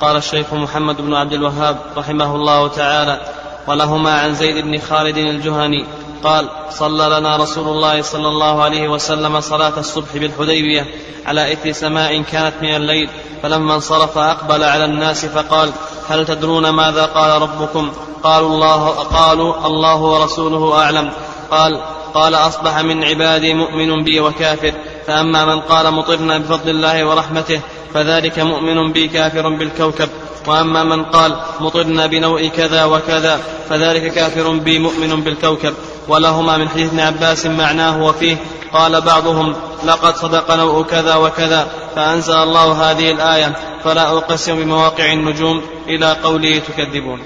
قال الشيخ محمد بن عبد الوهاب رحمه الله تعالى ولهما عن زيد بن خالد الجهني قال صلى لنا رسول الله صلى الله عليه وسلم صلاة الصبح بالحديبية على إثر سماء كانت من الليل فلما انصرف أقبل على الناس فقال هل تدرون ماذا قال ربكم؟ قالوا الله قالوا الله ورسوله أعلم. قال قال أصبح من عبادي مؤمن بي وكافر فأما من قال مطرنا بفضل الله ورحمته فذلك مؤمن بي كافر بالكوكب. وأما من قال مطرنا بنوء كذا وكذا فذلك كافر بي مؤمن بالكوكب. ولهما من حديث ابن عباس معناه وفيه قال بعضهم لقد صدق نوء كذا وكذا فأنزل الله هذه الآية فلا أقسم بمواقع النجوم إلى قوله تكذبون.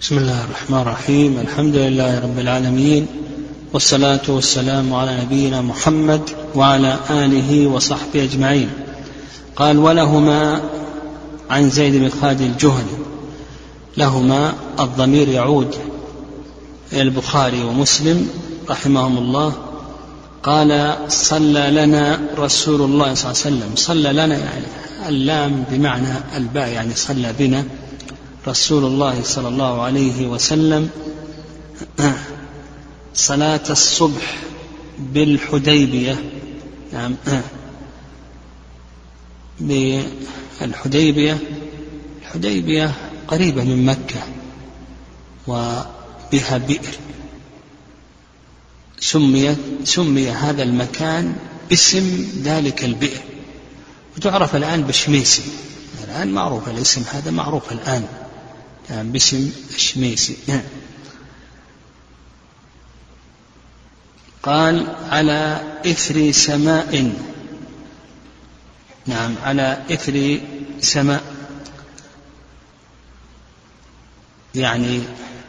بسم الله الرحمن الرحيم الحمد لله رب العالمين والصلاة والسلام على نبينا محمد وعلى آله وصحبه أجمعين. قال ولهما عن زيد بن خالد الجهني. لهما الضمير يعود إلى البخاري ومسلم رحمهم الله. قال صلى لنا رسول الله صلى الله عليه وسلم. صلى لنا يعني اللام بمعنى الباء يعني صلى بنا رسول الله صلى الله عليه وسلم. صلاة الصبح بالحديبية. نعم. بالحديبية الحديبية قريبة من مكة وبها بئر. سمي سمي هذا المكان باسم ذلك البئر. وتعرف الآن بشميسي. الآن معروف الاسم هذا معروف الآن. يعني باسم الشميسي قال على إثر سماء. نعم على إثر سماء. يعني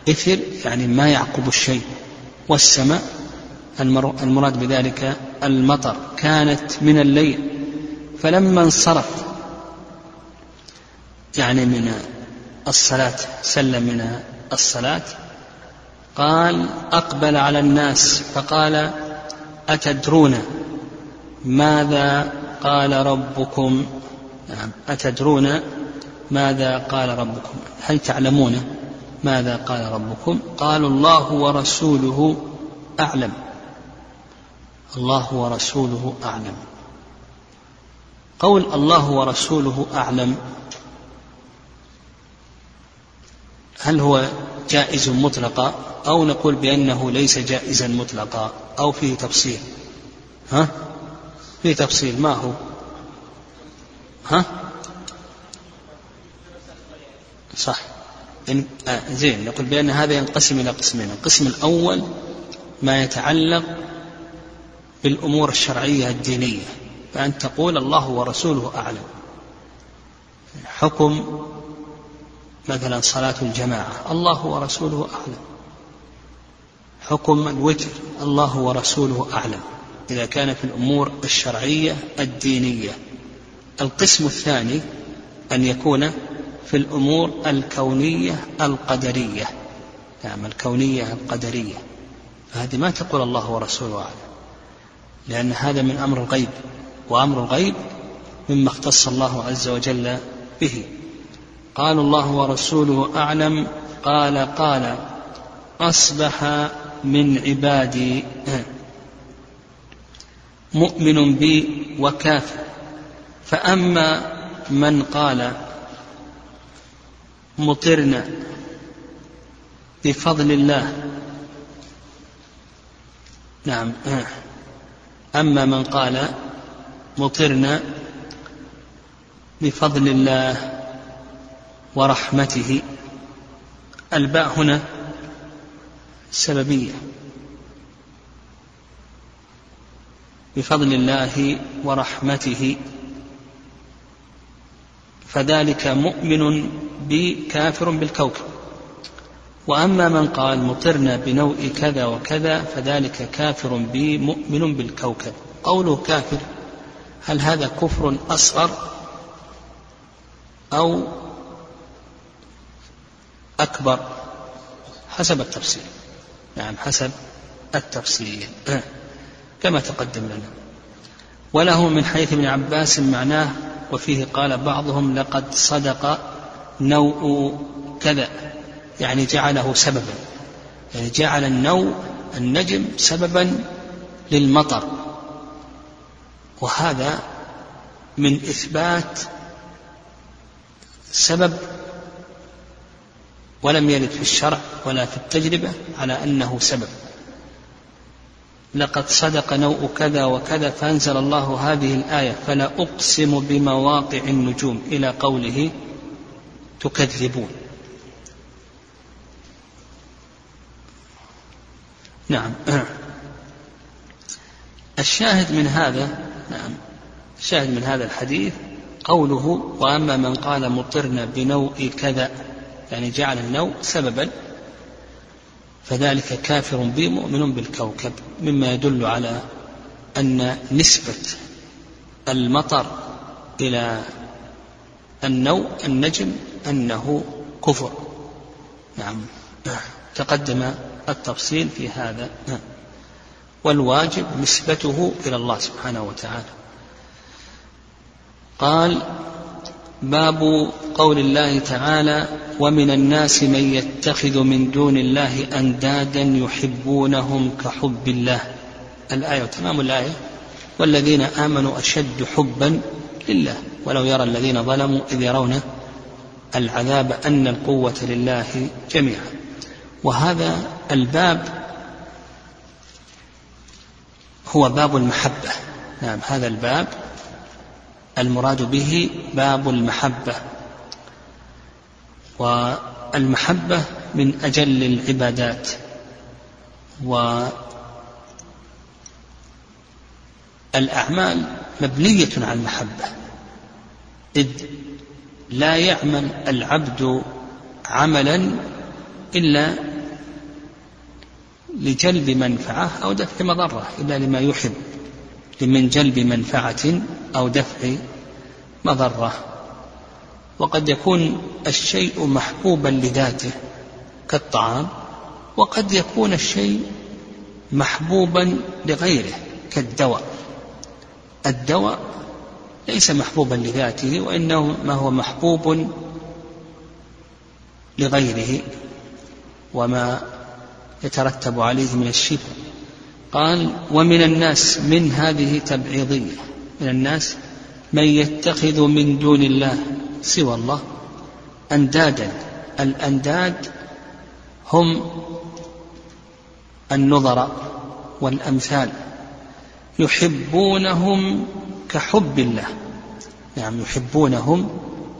إثر يعني ما يعقب الشيء. والسماء المراد بذلك المطر. كانت من الليل. فلما انصرف يعني من الصلاة سلم من الصلاة قال أقبل على الناس فقال أتدرون ماذا قال ربكم؟ نعم أتدرون ماذا قال ربكم؟ هل تعلمون ماذا قال ربكم؟ قالوا الله ورسوله أعلم. الله ورسوله أعلم. قول الله ورسوله أعلم هل هو جائز مطلقا أو نقول بأنه ليس جائزا مطلقا أو فيه تفصيل. ها؟ فيه تفصيل. ما هو؟ ها؟ صح. إن آه زين. نقول بأن هذا ينقسم إلى قسمين. القسم الأول ما يتعلق بالأمور الشرعية الدينية. فأن تقول الله ورسوله أعلم. حكم مثلا صلاة الجماعة الله ورسوله أعلم. حكم الوتر الله ورسوله أعلم. إذا كان في الأمور الشرعية الدينية. القسم الثاني أن يكون في الأمور الكونية القدرية. نعم الكونية القدرية. فهذه ما تقول الله ورسوله أعلم. لأن هذا من أمر الغيب وأمر الغيب مما اختص الله عز وجل به. قالوا الله ورسوله أعلم قال قال أصبح من عبادي مؤمن بي وكافر. فأما من قال مطرنا بفضل الله. نعم أما من قال مطرنا بفضل الله. ورحمته. الباء هنا سببية. بفضل الله ورحمته. فذلك مؤمن بي كافر بالكوكب. وأما من قال مطرنا بنوء كذا وكذا فذلك كافر بي مؤمن بالكوكب. قوله كافر هل هذا كفر أصغر أو أكبر حسب التفسير نعم حسب التفسير كما تقدم لنا. وله من حيث ابن عباس معناه وفيه قال بعضهم لقد صدق نوء كذا يعني جعله سببا. يعني جعل النوء النجم سببا للمطر. وهذا من إثبات سبب ولم يرد في الشرع ولا في التجربة على أنه سبب. لقد صدق نوء كذا وكذا فأنزل الله هذه الآية فلا أقسم بمواقع النجوم إلى قوله تكذبون. نعم. الشاهد من هذا نعم الشاهد من هذا الحديث قوله وأما من قال مطرنا بنوء كذا يعني جعل النوء سببا فذلك كافر بي مؤمن بالكوكب مما يدل على أن نسبة المطر إلى النوء النجم أنه كفر. نعم. تقدم التفصيل في هذا. والواجب نسبته إلى الله سبحانه وتعالى. قال باب قول الله تعالى ومن الناس من يتخذ من دون الله أندادا يحبونهم كحب الله الآية تمام الآية والذين آمنوا أشد حبا لله ولو يرى الذين ظلموا إذ يرون العذاب أن القوة لله جميعا. وهذا الباب هو باب المحبة. نعم هذا الباب المراد به باب المحبة. والمحبة من أجل العبادات. والأعمال مبنية على المحبة. إذ لا يعمل العبد عملا إلا لجلب منفعة أو دفع مضرة إلا لما يحب. من جلب منفعة أو دفع مضرة. وقد يكون الشيء محبوبا لذاته كالطعام وقد يكون الشيء محبوبا لغيره كالدواء. الدواء ليس محبوبا لذاته وإنما هو محبوب لغيره وما يترتب عليه من الشفاء قال ومن الناس من هذه تبعيضية. من الناس من يتخذ من دون الله سوى الله أندادا. الأنداد هم النظراء والأمثال. يحبونهم كحب الله. نعم يحبونهم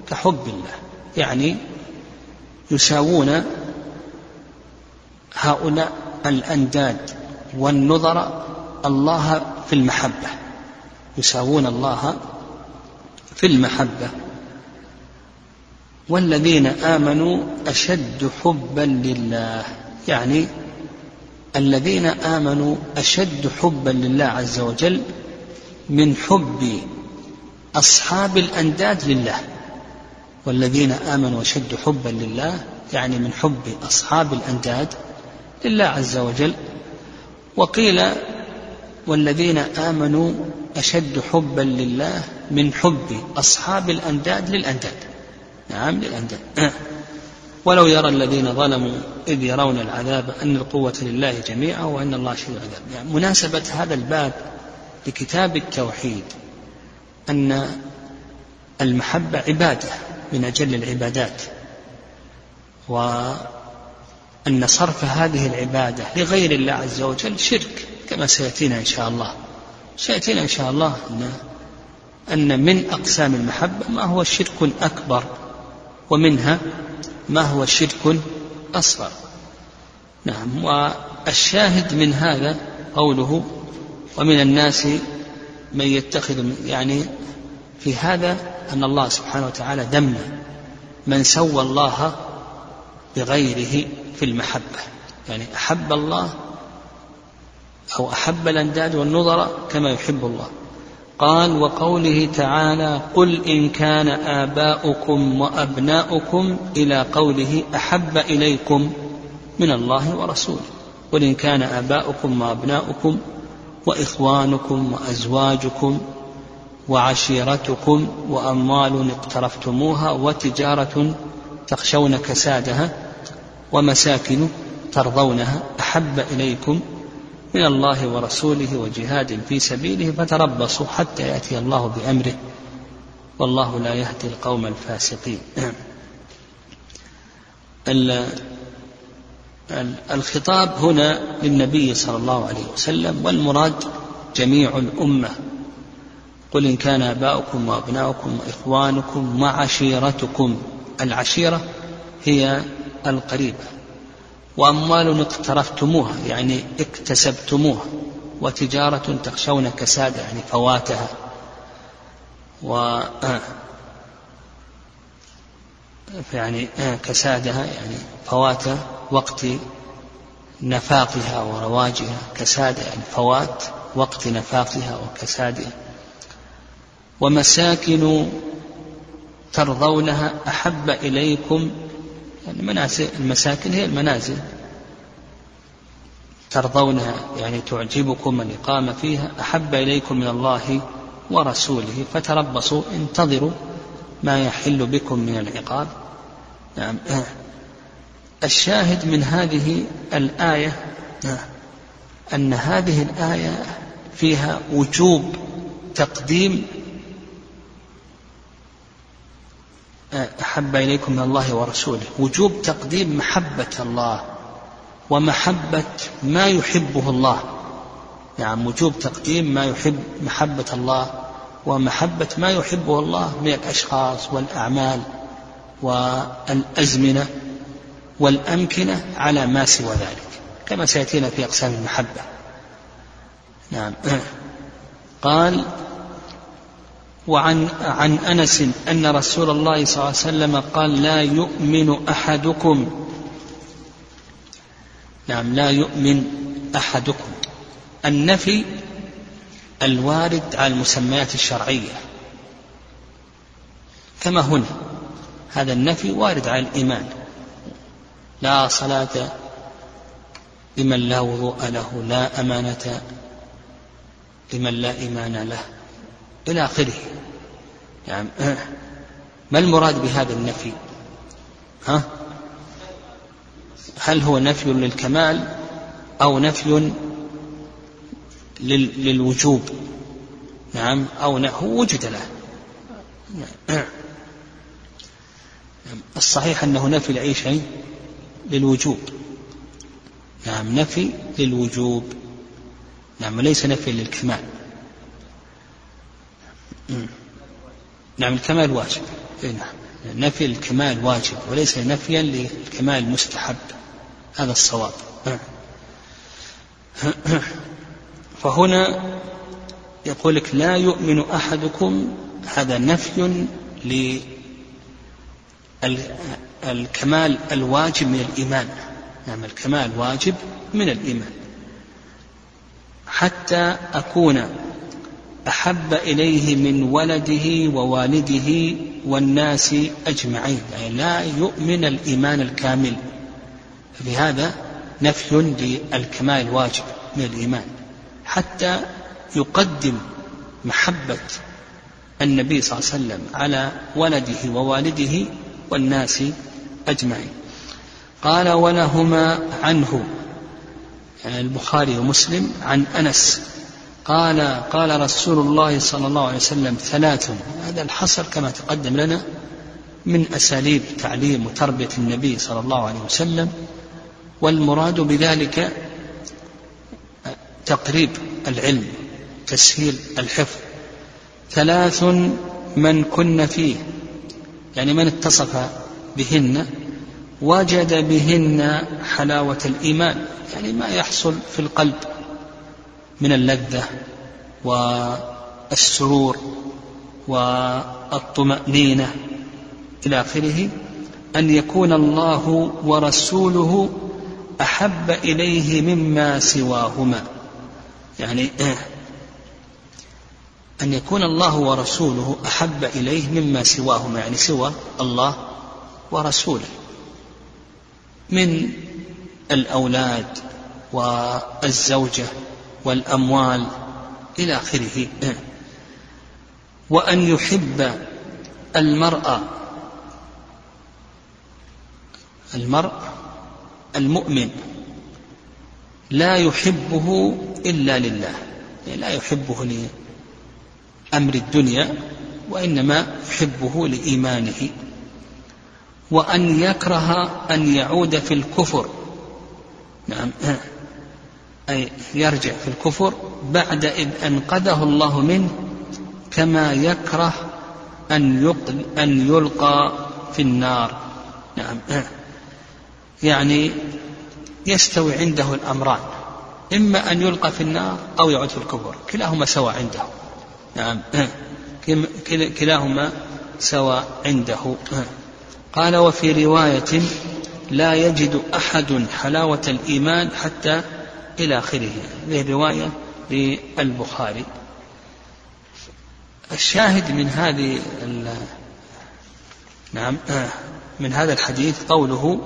كحب الله. يعني يساوون هؤلاء الأنداد. والنظر الله في المحبة. يساوون الله في المحبة. والذين آمنوا أشد حبا لله. يعني الذين آمنوا أشد حبا لله عز وجل من حب أصحاب الأنداد لله. والذين آمنوا أشد حبا لله يعني من حب أصحاب الأنداد لله عز وجل. وقيل والذين آمنوا أشد حبا لله من حب أصحاب الأنداد للأنداد. نعم للأنداد. ولو يرى الذين ظلموا إذ يرون العذاب أن القوة لله جميعا وأن الله شديد العذاب. يعني مناسبة هذا الباب لكتاب التوحيد أن المحبة عبادة من أجل العبادات. وأن صرف هذه العبادة لغير الله عز وجل شرك كما سيأتينا إن شاء الله. سيأتينا إن شاء الله أن أن من أقسام المحبة ما هو شرك أكبر ومنها ما هو شرك أصغر. نعم والشاهد من هذا قوله ومن الناس من يتخذ يعني في هذا أن الله سبحانه وتعالى ذم من سوى الله بغيره في المحبة. يعني أحب الله أو أحب الأنداد والنظر كما يحب الله. قال وقوله تعالى قل إن كان آباؤكم وأبناؤكم إلى قوله أحب إليكم من الله ورسوله. قل إن كان آباؤكم وأبناؤكم وإخوانكم وأزواجكم وعشيرتكم وأموال اقترفتموها وتجارة تخشون كسادها ومساكن ترضونها أحب إليكم من الله ورسوله وجهاد في سبيله فتربصوا حتى يأتي الله بأمره والله لا يهدي القوم الفاسقين. الخطاب هنا للنبي صلى الله عليه وسلم والمراد جميع الأمة. قل إن كان آباؤكم وأبناؤكم وإخوانكم وعشيرتكم. العشيرة هي القريبة وأموال اقترفتموها يعني اكتسبتموها وتجارة تخشون كسادها يعني فواتها. و آه، يعني آه، كسادها يعني فوات وقت نفاقها ورواجها كسادها يعني فوات وقت نفاقها وكسادها. ومساكن ترضونها أحب إليكم يعني منازل المساكن هي المنازل. ترضونها يعني تعجبكم الإقامة فيها أحب إليكم من الله ورسوله فتربصوا انتظروا ما يحل بكم من العقاب. نعم. الشاهد من هذه الآية أن هذه الآية فيها وجوب تقديم أحب إليكم من الله ورسوله. وجوب تقديم محبة الله ومحبة ما يحبه الله. نعم وجوب تقديم ما يحب محبة الله ومحبة ما يحبه الله من الأشخاص والأعمال والأزمنة والأمكنة على ما سوى ذلك. كما سيأتينا في أقسام المحبة. نعم. قال وعن عن أنس أن رسول الله صلى الله عليه وسلم قال لا يؤمن أحدكم. نعم لا يؤمن أحدكم. النفي الوارد على المسميات الشرعية. كما هنا هذا النفي وارد على الإيمان. لا صلاة لمن لا وضوء له لا أمانة لمن لا إيمان له. إلى آخره. يعني ما المراد بهذا النفي؟ ها؟ هل هو نفي للكمال أو نفي للوجوب؟ نعم أو هو وجد له. الصحيح أنه نفي لأي شيء؟ للوجوب. نعم نفي للوجوب. نعم وليس نفي للكمال. نعم الكمال واجب. إيه نعم. نفي الكمال واجب وليس نفيا للكمال مستحب. هذا الصواب. فهنا يقول لك لا يؤمن أحدكم هذا نفي للكمال الواجب من الإيمان. نعم الكمال واجب من الإيمان. حتى أكون أحب إليه من ولده ووالده والناس أجمعين. يعني لا يؤمن الإيمان الكامل. فبهذا نفي للكمال الواجب من الإيمان. حتى يقدم محبة النبي صلى الله عليه وسلم على ولده ووالده والناس أجمعين. قال ولهما عنه. يعني البخاري ومسلم عن أنس قال قال رسول الله صلى الله عليه وسلم ثلاث. هذا الحصر كما تقدم لنا من أساليب تعليم وتربية النبي صلى الله عليه وسلم والمراد بذلك تقريب العلم تسهيل الحفظ. ثلاث من كن فيه يعني من اتصف بهن وجد بهن حلاوة الإيمان يعني ما يحصل في القلب. من اللذة والسرور والطمأنينة إلى آخره أن يكون الله ورسوله أحب إليه مما سواهما. يعني أن يكون الله ورسوله أحب إليه مما سواهما يعني سوى الله ورسوله. من الأولاد والزوجة والأموال إلى آخره. وأن يحب المرأة المرء المؤمن لا يحبه إلا لله يعني لا يحبه لأمر الدنيا وإنما يحبه لإيمانه. وأن يكره أن يعود في الكفر. نعم. أي يرجع في الكفر بعد إذ أنقذه الله منه كما يكره أن أن يلقى في النار. نعم. يعني يستوي عنده الأمران إما أن يلقى في النار أو يعود في الكفر كلاهما سواء عنده. نعم. كلاهما سواء عنده. قال وفي رواية لا يجد أحد حلاوة الإيمان حتى إلى آخره. هذه رواية للبخاري. الشاهد من هذه نعم من هذا الحديث قوله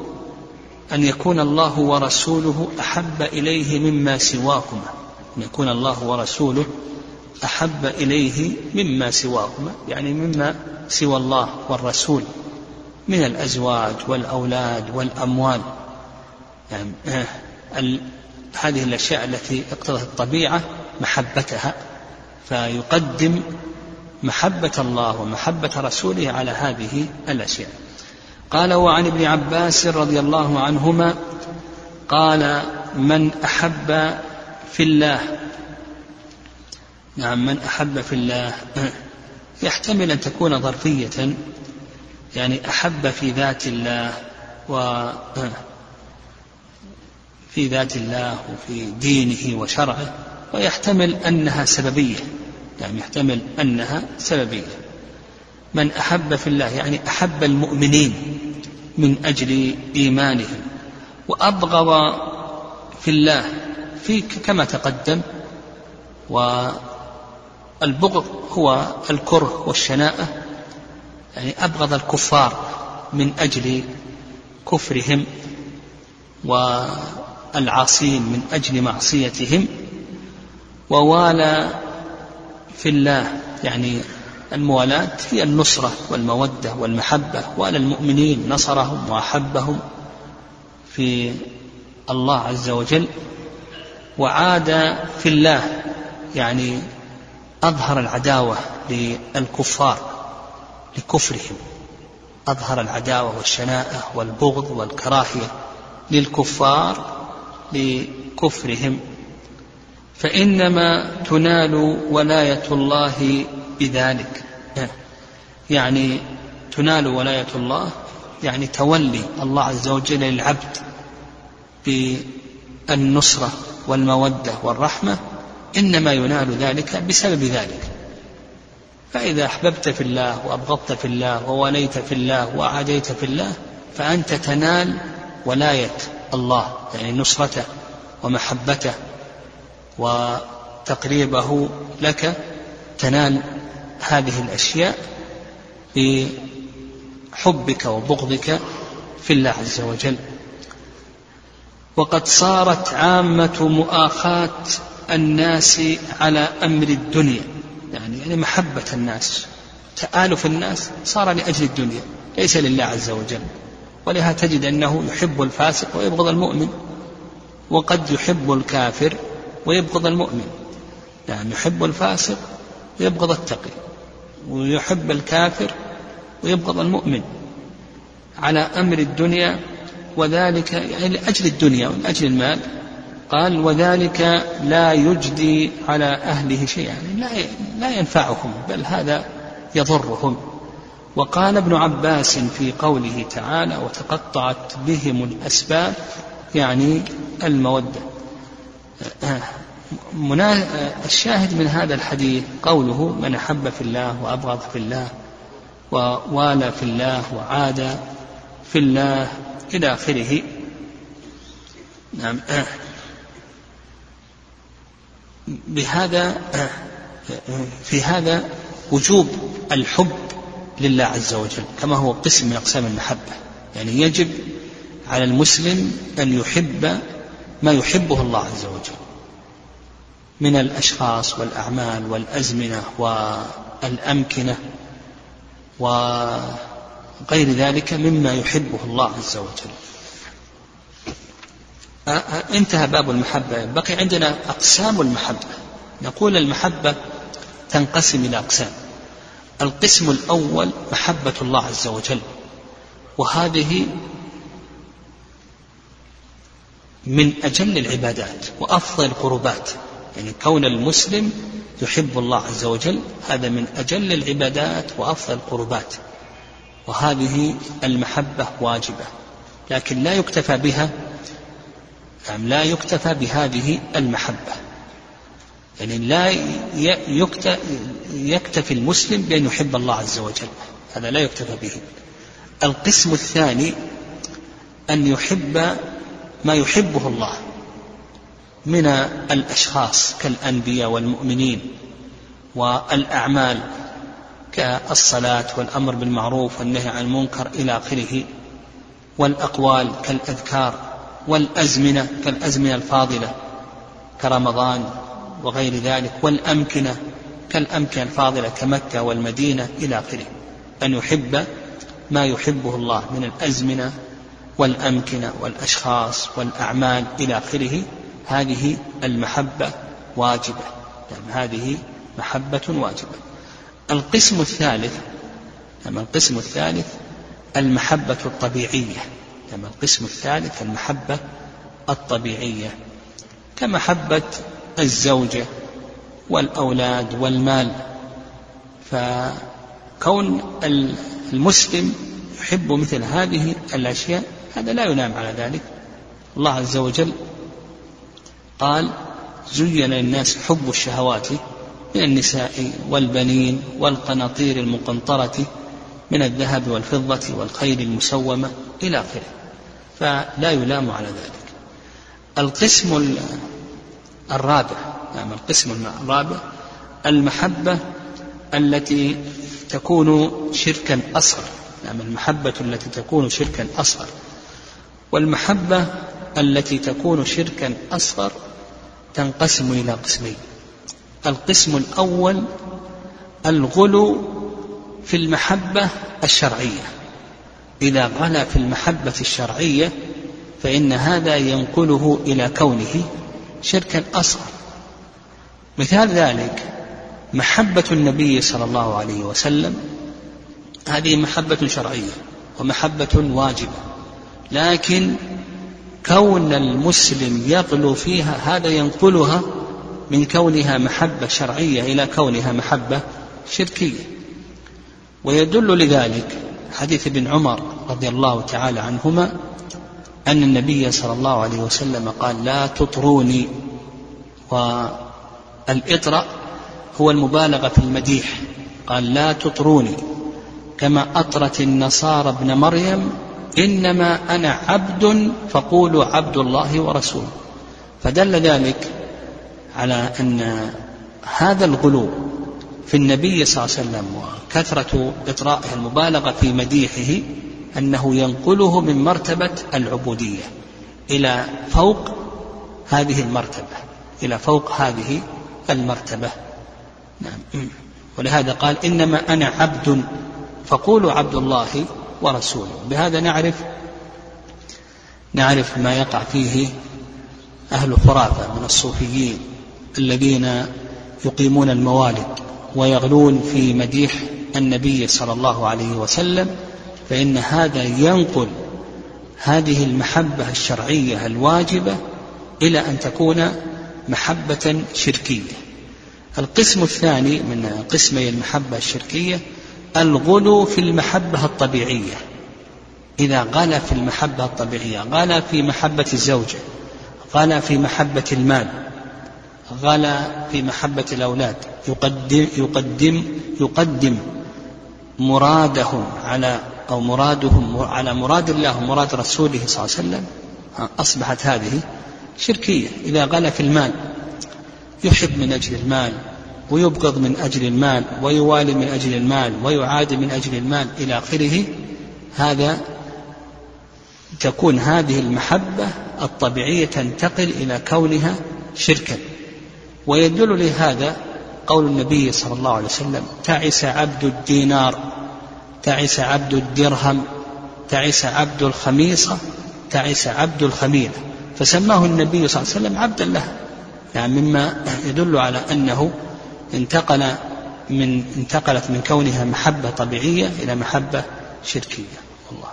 أن يكون الله ورسوله أحب إليه مما سواكما. أن يكون الله ورسوله أحب إليه مما سواهما يعني مما سوى الله والرسول من الأزواج والأولاد والأموال. يعني هذه الأشياء التي اقتضت الطبيعة محبتها فيقدم محبة الله ومحبة رسوله على هذه الأشياء. قال وعن ابن عباس رضي الله عنهما قال من أحب في الله نعم من أحب في الله يحتمل أن تكون ظرفية يعني أحب في ذات الله و في ذات الله وفي دينه وشرعه ويحتمل أنها سببية. يعني يحتمل أنها سببية. من أحب في الله يعني أحب المؤمنين من أجل إيمانهم وأبغض في الله في كما تقدم والبغض هو الكره والشناءة. يعني أبغض الكفار من أجل كفرهم والعاصين من أجل معصيتهم ووالى في الله يعني الموالاة هي النصرة والمودة والمحبة وعلى المؤمنين نصرهم وأحبهم في الله عز وجل وعاد في الله يعني أظهر العداوة للكفار لكفرهم أظهر العداوة والشناءة والبغض والكراهية للكفار لكفرهم. فإنما تنال ولاية الله بذلك. يعني تنال ولاية الله يعني تولي الله عز وجل للعبد بالنصرة والمودة والرحمة إنما ينال ذلك بسبب ذلك. فإذا أحببت في الله وأبغضت في الله ووليت في الله وعاديت في الله فأنت تنال ولاية الله يعني نصرته ومحبته وتقريبه لك تنال هذه الأشياء بحبك وبغضك في الله عز وجل. وقد صارت عامة مؤاخاة الناس على أمر الدنيا يعني يعني محبة الناس تآلف الناس صار لأجل الدنيا ليس لله عز وجل. ولها تجد أنه يحب الفاسق ويبغض المؤمن وقد يحب الكافر ويبغض المؤمن. يعني يحب الفاسق ويبغض التقي ويحب الكافر ويبغض المؤمن. على أمر الدنيا وذلك يعني لأجل الدنيا ومن المال قال وذلك لا يجدي على أهله شيئا. يعني لا ينفعهم بل هذا يضرهم. وقال ابن عباس في قوله تعالى وتقطعت بهم الأسباب يعني المودة. الشاهد من هذا الحديث قوله من أحب في الله وأبغض في الله ووالى في الله وعاد في الله إلى آخره. نعم. بهذا في هذا وجوب الحب لله عز وجل كما هو قسم من أقسام المحبة. يعني يجب على المسلم أن يحب ما يحبه الله عز وجل من الأشخاص والأعمال والأزمنة والأمكنة وغير ذلك مما يحبه الله عز وجل. انتهى باب المحبة. بقي عندنا أقسام المحبة. نقول المحبة تنقسم إلى أقسام. القسم الأول محبة الله عز وجل. وهذه من أجل العبادات وأفضل القربات. يعني كون المسلم يحب الله عز وجل هذا من أجل العبادات وأفضل القربات. وهذه المحبة واجبة. لكن لا يكتفى بها يعني لا يكتفى بهذه المحبة. يعني لا يكتفي المسلم بأن يحب الله عز وجل. هذا لا يكتفى به. القسم الثاني أن يحب ما يحبه الله من الأشخاص كالأنبياء والمؤمنين والأعمال كالصلاة والأمر بالمعروف والنهي عن المنكر إلى آخره والأقوال كالأذكار والأزمنة كالأزمنة الفاضلة كرمضان وغير ذلك والأمكنة كالأمكنة الفاضلة كمكة والمدينة إلى آخره. أن يحب ما يحبه الله من الأزمنة والأمكنة والأشخاص والأعمال إلى آخره. هذه المحبة واجبة. يعني هذه محبة واجبة. القسم الثالث يعني القسم الثالث المحبة الطبيعية. يعني القسم الثالث المحبة الطبيعية. كمحبة الزوجة والأولاد والمال. فكون المسلم يحب مثل هذه الأشياء هذا لا ينام على ذلك. الله عز وجل قال زين للناس حب الشهوات من النساء والبنين والقناطير المقنطرة من الذهب والفضة والخيل المسومة إلى آخره. فلا يلام على ذلك. القسم الرابع نعم القسم الرابع المحبة التي تكون شركا أصغر نعم المحبة التي تكون شركا أصغر. والمحبة التي تكون شركا أصغر تنقسم إلى قسمين. القسم الأول الغلو في المحبة الشرعية. إذا غلا في المحبة الشرعية فإن هذا ينقله إلى كونه شركا أصغر مثال ذلك محبة النبي صلى الله عليه وسلم. هذه محبة شرعية ومحبة واجبة. لكن كون المسلم يغلو فيها هذا ينقلها من كونها محبة شرعية إلى كونها محبة شركية. ويدل لذلك حديث ابن عمر رضي الله تعالى عنهما أن النبي صلى الله عليه وسلم قال لا تطروني. والإطراء هو المبالغة في المديح. قال لا تطروني. كما أطرت النصارى ابن مريم إنما أنا عبد فقولوا عبد الله ورسوله. فدل ذلك على أن هذا الغلو في النبي صلى الله عليه وسلم وكثرة إطرائه المبالغة في مديحه أنه ينقله من مرتبة العبودية إلى فوق هذه المرتبة إلى فوق هذه المرتبة. نعم. ولهذا قال إنما أنا عبد فقولوا عبد الله ورسوله. بهذا نعرف نعرف ما يقع فيه أهل خرافة من الصوفيين الذين يقيمون الموالد ويغلون في مديح النبي صلى الله عليه وسلم فإن هذا ينقل هذه المحبة الشرعية الواجبة إلى أن تكون محبة شركية. القسم الثاني من قسمي المحبة الشركية الغلو في المحبة الطبيعية. إذا غلا في المحبة الطبيعية غلا في محبة الزوجة غلا في محبة المال غلا في محبة الأولاد يقدم يقدم يقدم مرادهم على أو مرادهم على مراد الله ومراد رسوله صلى الله عليه وسلم أصبحت هذه شركية. إذا غلا في المال يحب من أجل المال ويبغض من أجل المال ويوالي من أجل المال ويعادي من أجل المال إلى آخره هذا تكون هذه المحبة الطبيعية تنتقل إلى كونها شركا. ويدل لهذا قول النبي صلى الله عليه وسلم تعس عبد الدينار. تعس عبد الدرهم تعس عبد الخميصة تعس عبد الخميلة. فسماه النبي صلى الله عليه وسلم عبدا له. يعني مما يدل على أنه انتقل من انتقلت من كونها محبة طبيعية إلى محبة شركية. والله.